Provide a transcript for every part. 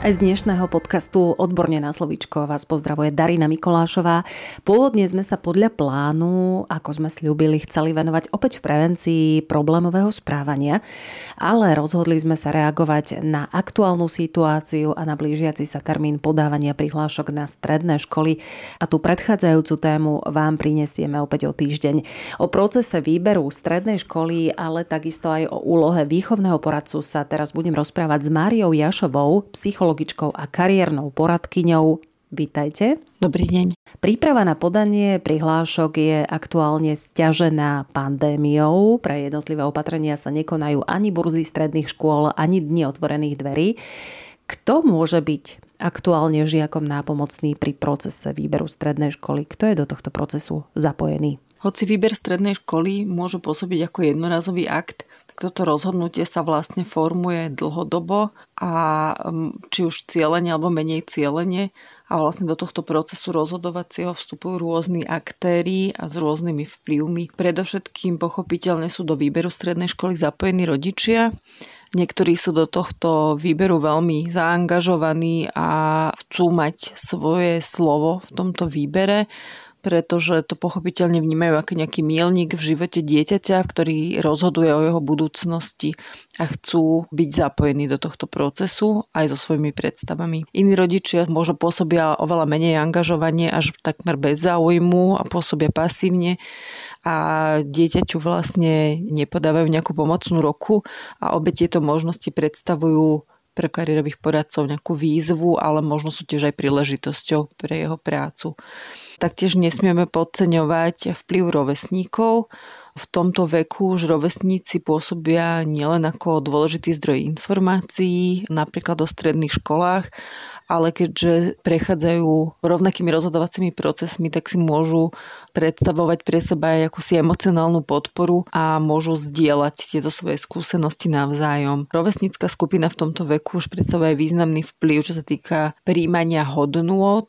Aj z dnešného podcastu Odborne na slovíčko vás pozdravuje Darina Mikolášová. Pôvodne sme sa podľa plánu, ako sme slúbili, chceli venovať opäť v prevencii problémového správania, ale rozhodli sme sa reagovať na aktuálnu situáciu a na blížiaci sa termín podávania prihlášok na stredné školy a tú predchádzajúcu tému vám prinesieme opäť o týždeň. O procese výberu strednej školy, ale takisto aj o úlohe výchovného poradcu sa teraz budem rozprávať s Máriou Jašovou, psychologom psychologičkou a kariérnou poradkyňou. Vítajte. Dobrý deň. Príprava na podanie prihlášok je aktuálne stiažená pandémiou. Pre jednotlivé opatrenia sa nekonajú ani burzy stredných škôl, ani dni otvorených dverí. Kto môže byť aktuálne žiakom nápomocný pri procese výberu strednej školy? Kto je do tohto procesu zapojený? Hoci výber strednej školy môže pôsobiť ako jednorazový akt, toto rozhodnutie sa vlastne formuje dlhodobo a mm, či už cieľenie alebo menej cieľenie a vlastne do tohto procesu rozhodovacieho vstupujú rôzni aktéry a s rôznymi vplyvmi. Predovšetkým pochopiteľne sú do výberu strednej školy zapojení rodičia, Niektorí sú do tohto výberu veľmi zaangažovaní a chcú mať svoje slovo v tomto výbere pretože to pochopiteľne vnímajú ako nejaký mielnik v živote dieťaťa, ktorý rozhoduje o jeho budúcnosti a chcú byť zapojení do tohto procesu aj so svojimi predstavami. Iní rodičia možno pôsobia oveľa menej angažovanie, až takmer bez záujmu a pôsobia pasívne a dieťaťu vlastne nepodávajú nejakú pomocnú roku a obe tieto možnosti predstavujú pre kariérových poradcov nejakú výzvu, ale možno sú tiež aj príležitosťou pre jeho prácu. Taktiež nesmieme podceňovať vplyv rovesníkov. V tomto veku už rovesníci pôsobia nielen ako dôležitý zdroj informácií, napríklad o stredných školách, ale keďže prechádzajú rovnakými rozhodovacími procesmi, tak si môžu predstavovať pre seba aj akúsi emocionálnu podporu a môžu zdieľať tieto svoje skúsenosti navzájom. Rovesnícka skupina v tomto veku už predstavuje významný vplyv, čo sa týka príjmania hodnôt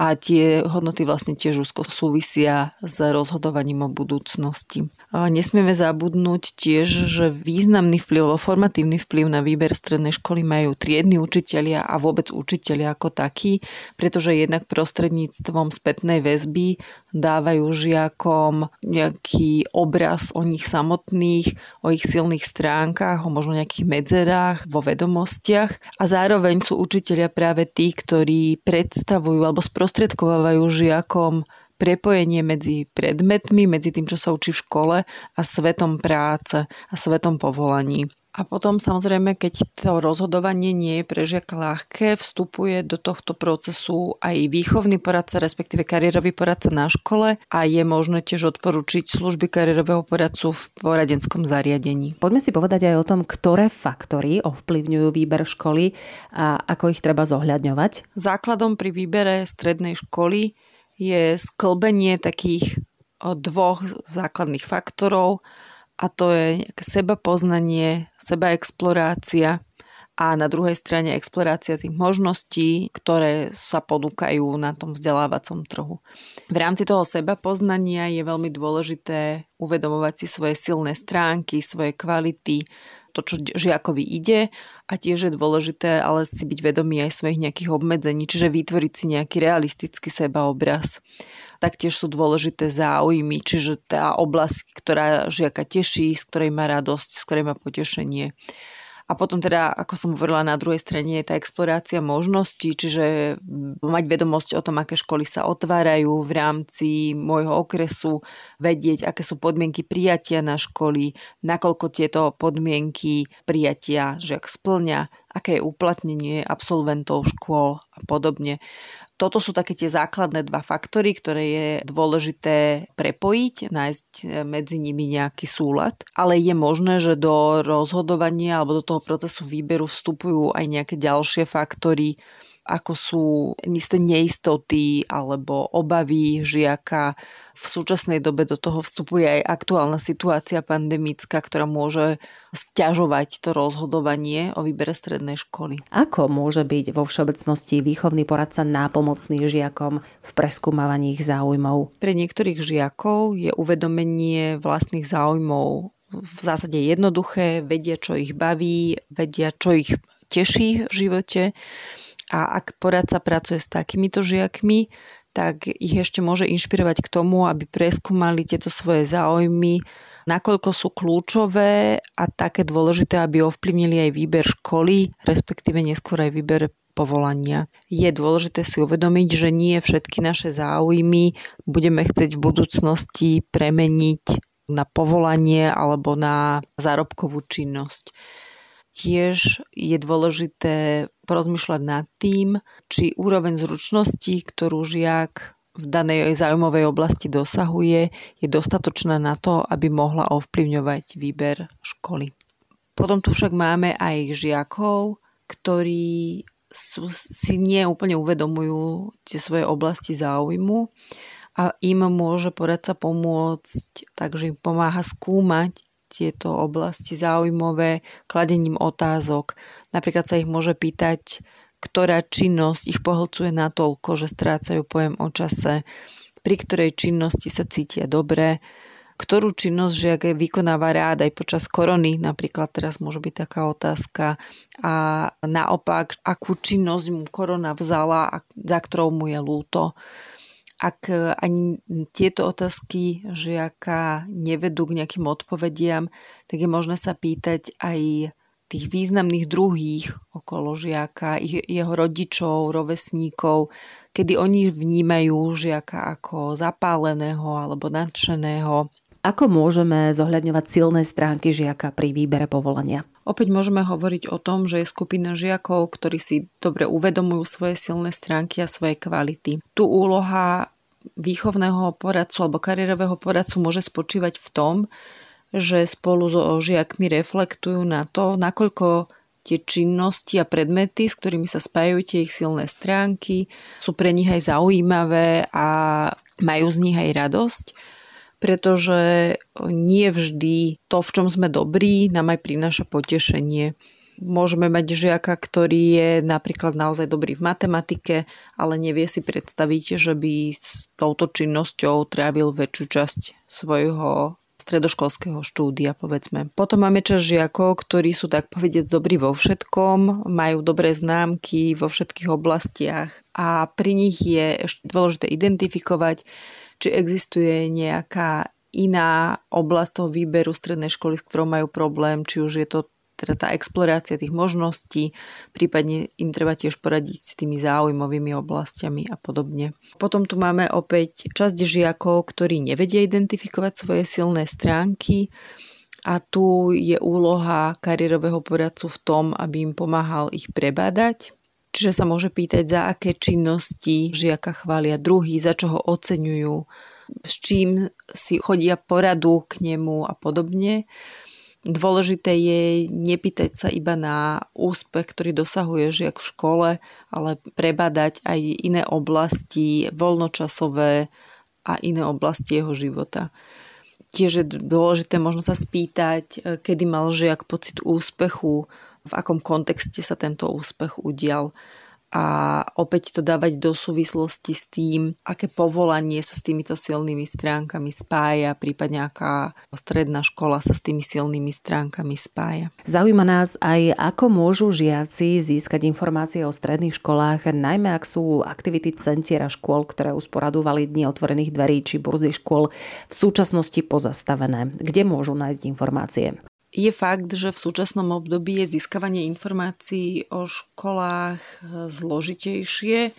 a tie hodnoty vlastne tiež úzko súvisia s rozhodovaním o budúcnosti. Nesmieme zabudnúť tiež, že významný vplyv alebo formatívny vplyv na výber strednej školy majú triedni učitelia a vôbec učitelia ako takí, pretože jednak prostredníctvom spätnej väzby dávajú žiakom nejaký obraz o nich samotných, o ich silných stránkach, o možno nejakých medzerách vo vedomostiach a zároveň sú učitelia práve tí, ktorí predstavujú alebo sprostredkovávajú žiakom prepojenie medzi predmetmi, medzi tým, čo sa učí v škole a svetom práce a svetom povolaní. A potom samozrejme, keď to rozhodovanie nie je pre žiaka ľahké, vstupuje do tohto procesu aj výchovný poradca, respektíve kariérový poradca na škole a je možné tiež odporučiť služby kariérového poradcu v poradenskom zariadení. Poďme si povedať aj o tom, ktoré faktory ovplyvňujú výber školy a ako ich treba zohľadňovať. Základom pri výbere strednej školy je sklbenie takých dvoch základných faktorov a to je seba poznanie, seba explorácia a na druhej strane explorácia tých možností, ktoré sa ponúkajú na tom vzdelávacom trhu. V rámci toho seba poznania je veľmi dôležité uvedomovať si svoje silné stránky, svoje kvality, to, čo žiakovi ide a tiež je dôležité ale si byť vedomý aj svojich nejakých obmedzení, čiže vytvoriť si nejaký realistický sebaobraz. Taktiež sú dôležité záujmy, čiže tá oblasť, ktorá žiaka teší, z ktorej má radosť, z ktorej má potešenie. A potom teda, ako som hovorila, na druhej strane je tá explorácia možností, čiže mať vedomosť o tom, aké školy sa otvárajú v rámci môjho okresu, vedieť, aké sú podmienky prijatia na školy, nakoľko tieto podmienky prijatia žiak splňa, aké je uplatnenie absolventov škôl a podobne. Toto sú také tie základné dva faktory, ktoré je dôležité prepojiť, nájsť e, medzi nimi nejaký súlad, ale je možné, že do rozhodovania alebo do toho procesu výberu vstupujú aj nejaké ďalšie faktory, ako sú isté neistoty alebo obavy žiaka. V súčasnej dobe do toho vstupuje aj aktuálna situácia pandemická, ktorá môže stiažovať to rozhodovanie o výbere strednej školy. Ako môže byť vo všeobecnosti výchovný poradca nápomocný žiakom v preskúmavaní ich záujmov? Pre niektorých žiakov je uvedomenie vlastných záujmov v zásade jednoduché, vedia, čo ich baví, vedia, čo ich teší v živote a ak poradca pracuje s takýmito žiakmi, tak ich ešte môže inšpirovať k tomu, aby preskúmali tieto svoje záujmy, nakoľko sú kľúčové a také dôležité, aby ovplyvnili aj výber školy, respektíve neskôr aj výber povolania. Je dôležité si uvedomiť, že nie všetky naše záujmy budeme chcieť v budúcnosti premeniť na povolanie alebo na zárobkovú činnosť. Tiež je dôležité porozmýšľať nad tým, či úroveň zručnosti, ktorú žiak v danej záujmovej oblasti dosahuje, je dostatočná na to, aby mohla ovplyvňovať výber školy. Potom tu však máme aj žiakov, ktorí sú, si nie úplne uvedomujú tie svoje oblasti záujmu a im môže poradca pomôcť, takže im pomáha skúmať tieto oblasti zaujímavé kladením otázok. Napríklad sa ich môže pýtať, ktorá činnosť ich pohlcuje natoľko, že strácajú pojem o čase, pri ktorej činnosti sa cítia dobre, ktorú činnosť žiak vykonáva rád aj počas korony, napríklad teraz môže byť taká otázka a naopak, akú činnosť mu korona vzala a za ktorou mu je lúto ak e, ani tieto otázky žiaka nevedú k nejakým odpovediam, tak je možné sa pýtať aj tých významných druhých okolo žiaka, ich, jeho rodičov, rovesníkov, kedy oni vnímajú žiaka ako zapáleného alebo nadšeného. Ako môžeme zohľadňovať silné stránky žiaka pri výbere povolania? Opäť môžeme hovoriť o tom, že je skupina žiakov, ktorí si dobre uvedomujú svoje silné stránky a svoje kvality. Tu úloha výchovného poradcu alebo kariérového poradcu môže spočívať v tom, že spolu so žiakmi reflektujú na to, nakoľko tie činnosti a predmety, s ktorými sa spájajú tie ich silné stránky, sú pre nich aj zaujímavé a majú z nich aj radosť pretože nie vždy to, v čom sme dobrí, nám aj prináša potešenie. Môžeme mať žiaka, ktorý je napríklad naozaj dobrý v matematike, ale nevie si predstaviť, že by s touto činnosťou trávil väčšiu časť svojho stredoškolského štúdia, povedzme. Potom máme čas žiakov, ktorí sú tak povedať dobrí vo všetkom, majú dobré známky vo všetkých oblastiach a pri nich je ešte dôležité identifikovať, či existuje nejaká iná oblasť toho výberu strednej školy, s ktorou majú problém, či už je to teda tá explorácia tých možností, prípadne im treba tiež poradiť s tými záujmovými oblastiami a podobne. Potom tu máme opäť časť žiakov, ktorí nevedia identifikovať svoje silné stránky. A tu je úloha kariérového poradcu v tom, aby im pomáhal ich prebádať Čiže sa môže pýtať, za aké činnosti žiaka chvália druhý, za čo ho oceňujú, s čím si chodia poradu k nemu a podobne. Dôležité je nepýtať sa iba na úspech, ktorý dosahuje žiak v škole, ale prebadať aj iné oblasti, voľnočasové a iné oblasti jeho života. Tiež je dôležité možno sa spýtať, kedy mal žiak pocit úspechu, v akom kontexte sa tento úspech udial a opäť to dávať do súvislosti s tým, aké povolanie sa s týmito silnými stránkami spája, prípadne aká stredná škola sa s tými silnými stránkami spája. Zaujíma nás aj, ako môžu žiaci získať informácie o stredných školách, najmä ak sú aktivity centiera škôl, ktoré usporadúvali Dni otvorených dverí či burzy škôl v súčasnosti pozastavené. Kde môžu nájsť informácie? Je fakt, že v súčasnom období je získavanie informácií o školách zložitejšie.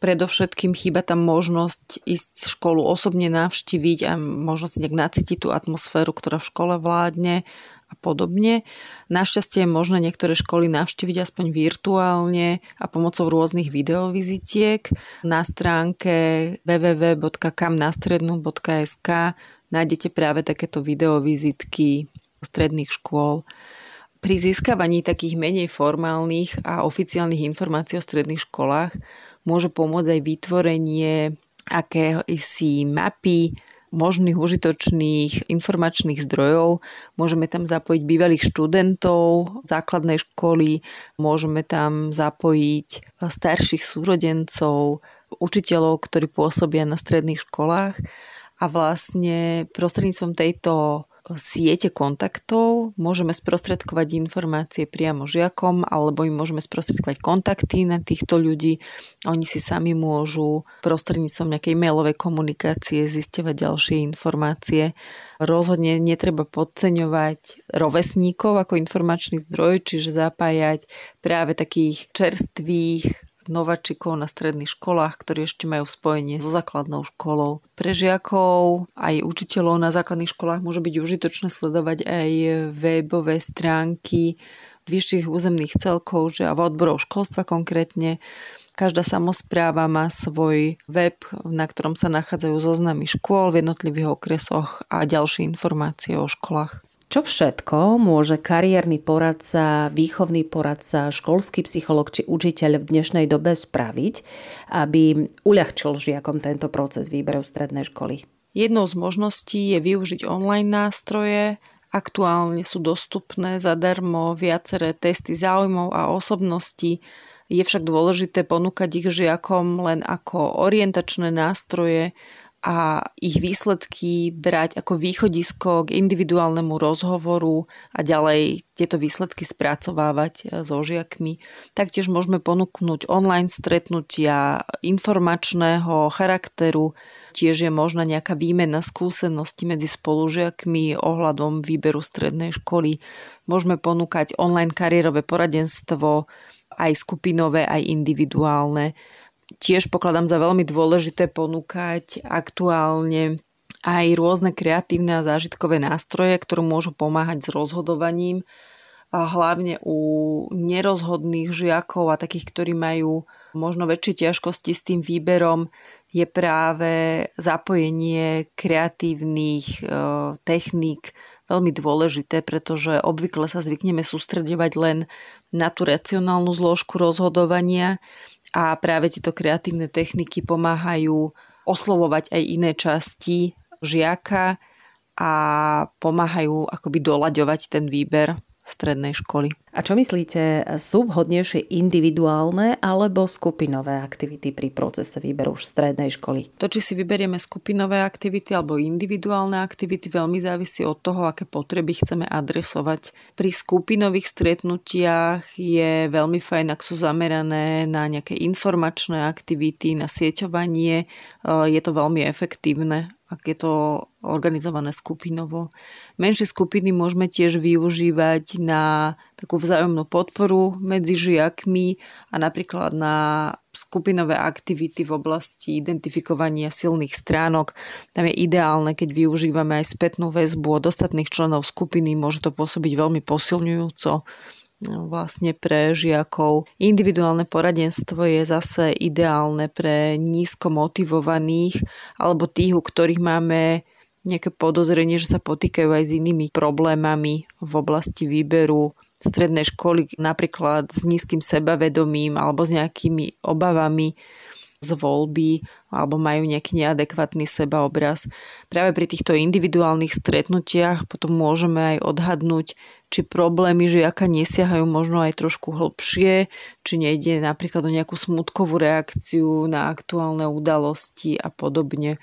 Predovšetkým chýba tam možnosť ísť školu osobne navštíviť a možno si nejak nacítiť tú atmosféru, ktorá v škole vládne a podobne. Našťastie je možné niektoré školy navštíviť aspoň virtuálne a pomocou rôznych videovizitiek. Na stránke www.kamnastrednu.sk nájdete práve takéto videovizitky stredných škôl. pri získavaní takých menej formálnych a oficiálnych informácií o stredných školách môže pomôcť aj vytvorenie akési mapy možných užitočných informačných zdrojov. Môžeme tam zapojiť bývalých študentov základnej školy, môžeme tam zapojiť starších súrodencov, učiteľov, ktorí pôsobia na stredných školách a vlastne prostredníctvom tejto siete kontaktov, môžeme sprostredkovať informácie priamo žiakom alebo im môžeme sprostredkovať kontakty na týchto ľudí. Oni si sami môžu prostredníctvom nejakej mailovej komunikácie zisťovať ďalšie informácie. Rozhodne netreba podceňovať rovesníkov ako informačný zdroj, čiže zapájať práve takých čerstvých nováčikov na stredných školách, ktorí ešte majú spojenie so základnou školou. Pre žiakov aj učiteľov na základných školách môže byť užitočné sledovať aj webové stránky vyšších územných celkov, že a v odborov školstva konkrétne. Každá samozpráva má svoj web, na ktorom sa nachádzajú zoznamy škôl v jednotlivých okresoch a ďalšie informácie o školách. Čo všetko môže kariérny poradca, výchovný poradca, školský psycholog či učiteľ v dnešnej dobe spraviť, aby uľahčil žiakom tento proces výberu strednej školy? Jednou z možností je využiť online nástroje. Aktuálne sú dostupné zadarmo viaceré testy záujmov a osobností. Je však dôležité ponúkať ich žiakom len ako orientačné nástroje, a ich výsledky brať ako východisko k individuálnemu rozhovoru a ďalej tieto výsledky spracovávať e, so žiakmi. Taktiež môžeme ponúknuť online stretnutia informačného charakteru, tiež je možná nejaká výmena skúseností medzi spolužiakmi ohľadom výberu strednej školy. Môžeme ponúkať online kariérové poradenstvo, aj skupinové, aj individuálne tiež pokladám za veľmi dôležité ponúkať aktuálne aj rôzne kreatívne a zážitkové nástroje, ktoré môžu pomáhať s rozhodovaním, a hlavne u nerozhodných žiakov a takých, ktorí majú možno väčšie ťažkosti s tým výberom, je práve zapojenie kreatívnych e, techník veľmi dôležité, pretože obvykle sa zvykneme sústredovať len na tú racionálnu zložku rozhodovania a práve tieto kreatívne techniky pomáhajú oslovovať aj iné časti žiaka a pomáhajú akoby doľaďovať ten výber strednej školy. A čo myslíte, sú vhodnejšie individuálne alebo skupinové aktivity pri procese výberu už strednej školy? To, či si vyberieme skupinové aktivity alebo individuálne aktivity, veľmi závisí od toho, aké potreby chceme adresovať. Pri skupinových stretnutiach je veľmi fajn, ak sú zamerané na nejaké informačné aktivity, na sieťovanie. Je to veľmi efektívne ak je to organizované skupinovo. Menšie skupiny môžeme tiež využívať na takú vzájomnú podporu medzi žiakmi a napríklad na skupinové aktivity v oblasti identifikovania silných stránok. Tam je ideálne, keď využívame aj spätnú väzbu od ostatných členov skupiny, môže to pôsobiť veľmi posilňujúco vlastne pre žiakov. Individuálne poradenstvo je zase ideálne pre nízko motivovaných alebo tých, u ktorých máme nejaké podozrenie, že sa potýkajú aj s inými problémami v oblasti výberu strednej školy, napríklad s nízkym sebavedomím alebo s nejakými obavami z voľby alebo majú nejaký neadekvátny sebaobraz. Práve pri týchto individuálnych stretnutiach potom môžeme aj odhadnúť, či problémy žiaka nesiahajú možno aj trošku hlbšie, či nejde napríklad o nejakú smutkovú reakciu na aktuálne udalosti a podobne.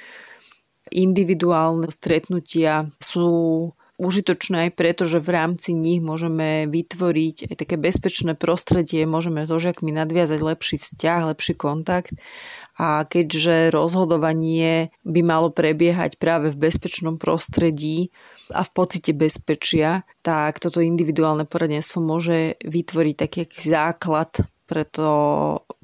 Individuálne stretnutia sú užitočné aj preto, že v rámci nich môžeme vytvoriť aj také bezpečné prostredie, môžeme so žiakmi nadviazať lepší vzťah, lepší kontakt. A keďže rozhodovanie by malo prebiehať práve v bezpečnom prostredí a v pocite bezpečia, tak toto individuálne poradenstvo môže vytvoriť taký základ pre to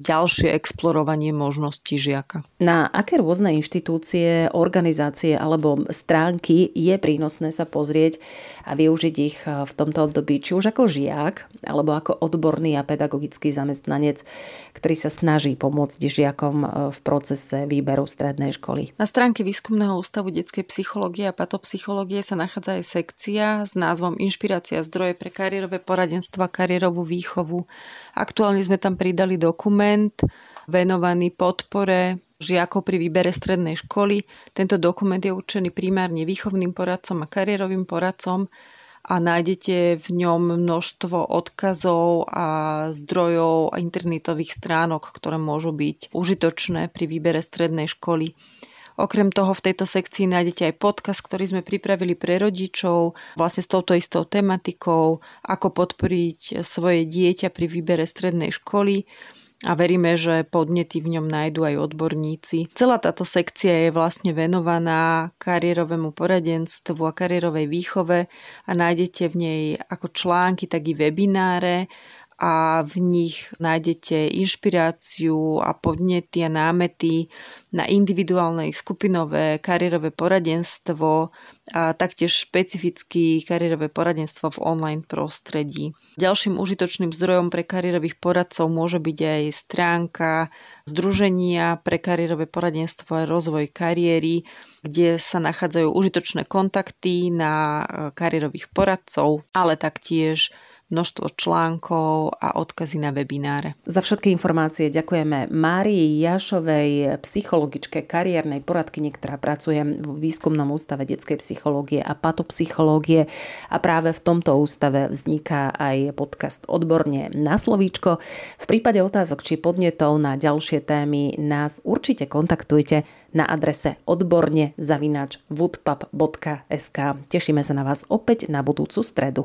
ďalšie explorovanie možností žiaka. Na aké rôzne inštitúcie, organizácie alebo stránky je prínosné sa pozrieť a využiť ich v tomto období, či už ako žiak alebo ako odborný a pedagogický zamestnanec, ktorý sa snaží pomôcť žiakom v procese výberu strednej školy. Na stránke Výskumného ústavu detskej psychológie a patopsychológie sa nachádza aj sekcia s názvom Inšpirácia zdroje pre kariérové poradenstva, kariérovú výchovu. Aktuálne tam pridali dokument venovaný podpore žiakov pri výbere strednej školy. Tento dokument je určený primárne výchovným poradcom a kariérovým poradcom a nájdete v ňom množstvo odkazov a zdrojov a internetových stránok, ktoré môžu byť užitočné pri výbere strednej školy. Okrem toho v tejto sekcii nájdete aj podcast, ktorý sme pripravili pre rodičov, vlastne s touto istou tematikou, ako podporiť svoje dieťa pri výbere strednej školy a veríme, že podnety v ňom nájdú aj odborníci. Celá táto sekcia je vlastne venovaná kariérovému poradenstvu a kariérovej výchove a nájdete v nej ako články, tak i webináre a v nich nájdete inšpiráciu a podnety a námety na individuálne skupinové kariérové poradenstvo a taktiež špecifické kariérové poradenstvo v online prostredí. Ďalším užitočným zdrojom pre kariérových poradcov môže byť aj stránka Združenia pre kariérové poradenstvo a rozvoj kariéry, kde sa nachádzajú užitočné kontakty na kariérových poradcov, ale taktiež množstvo článkov a odkazy na webináre. Za všetky informácie ďakujeme Márii Jašovej, psychologičke, kariérnej poradkyni, ktorá pracuje v výskumnom ústave detskej psychológie a patopsychológie a práve v tomto ústave vzniká aj podcast Odborne na slovíčko. V prípade otázok či podnetov na ďalšie témy nás určite kontaktujte na adrese odborne zavinač woodpub.sk. Tešíme sa na vás opäť na budúcu stredu.